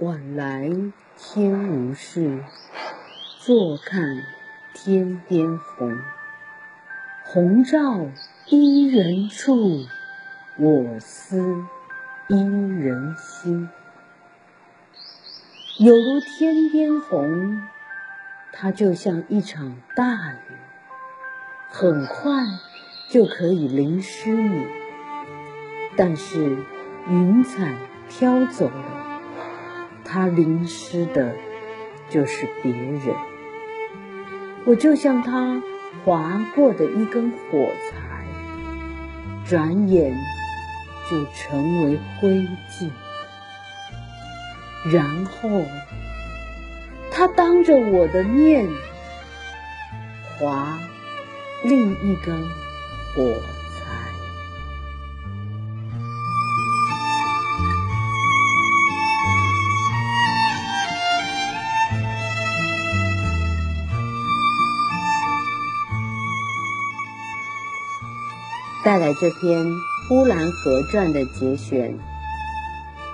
晚来天无事，坐看天边红。红照伊人处，我思伊人心。有如天边红，它就像一场大雨，很快就可以淋湿你。但是云彩飘走了，他淋湿的就是别人。我就像他。划过的一根火柴，转眼就成为灰烬。然后，他当着我的面划另一根火。带来这篇《呼兰河传》的节选，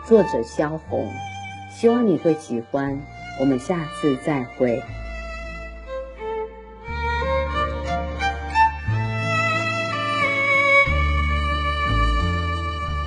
作者萧红，希望你会喜欢。我们下次再会。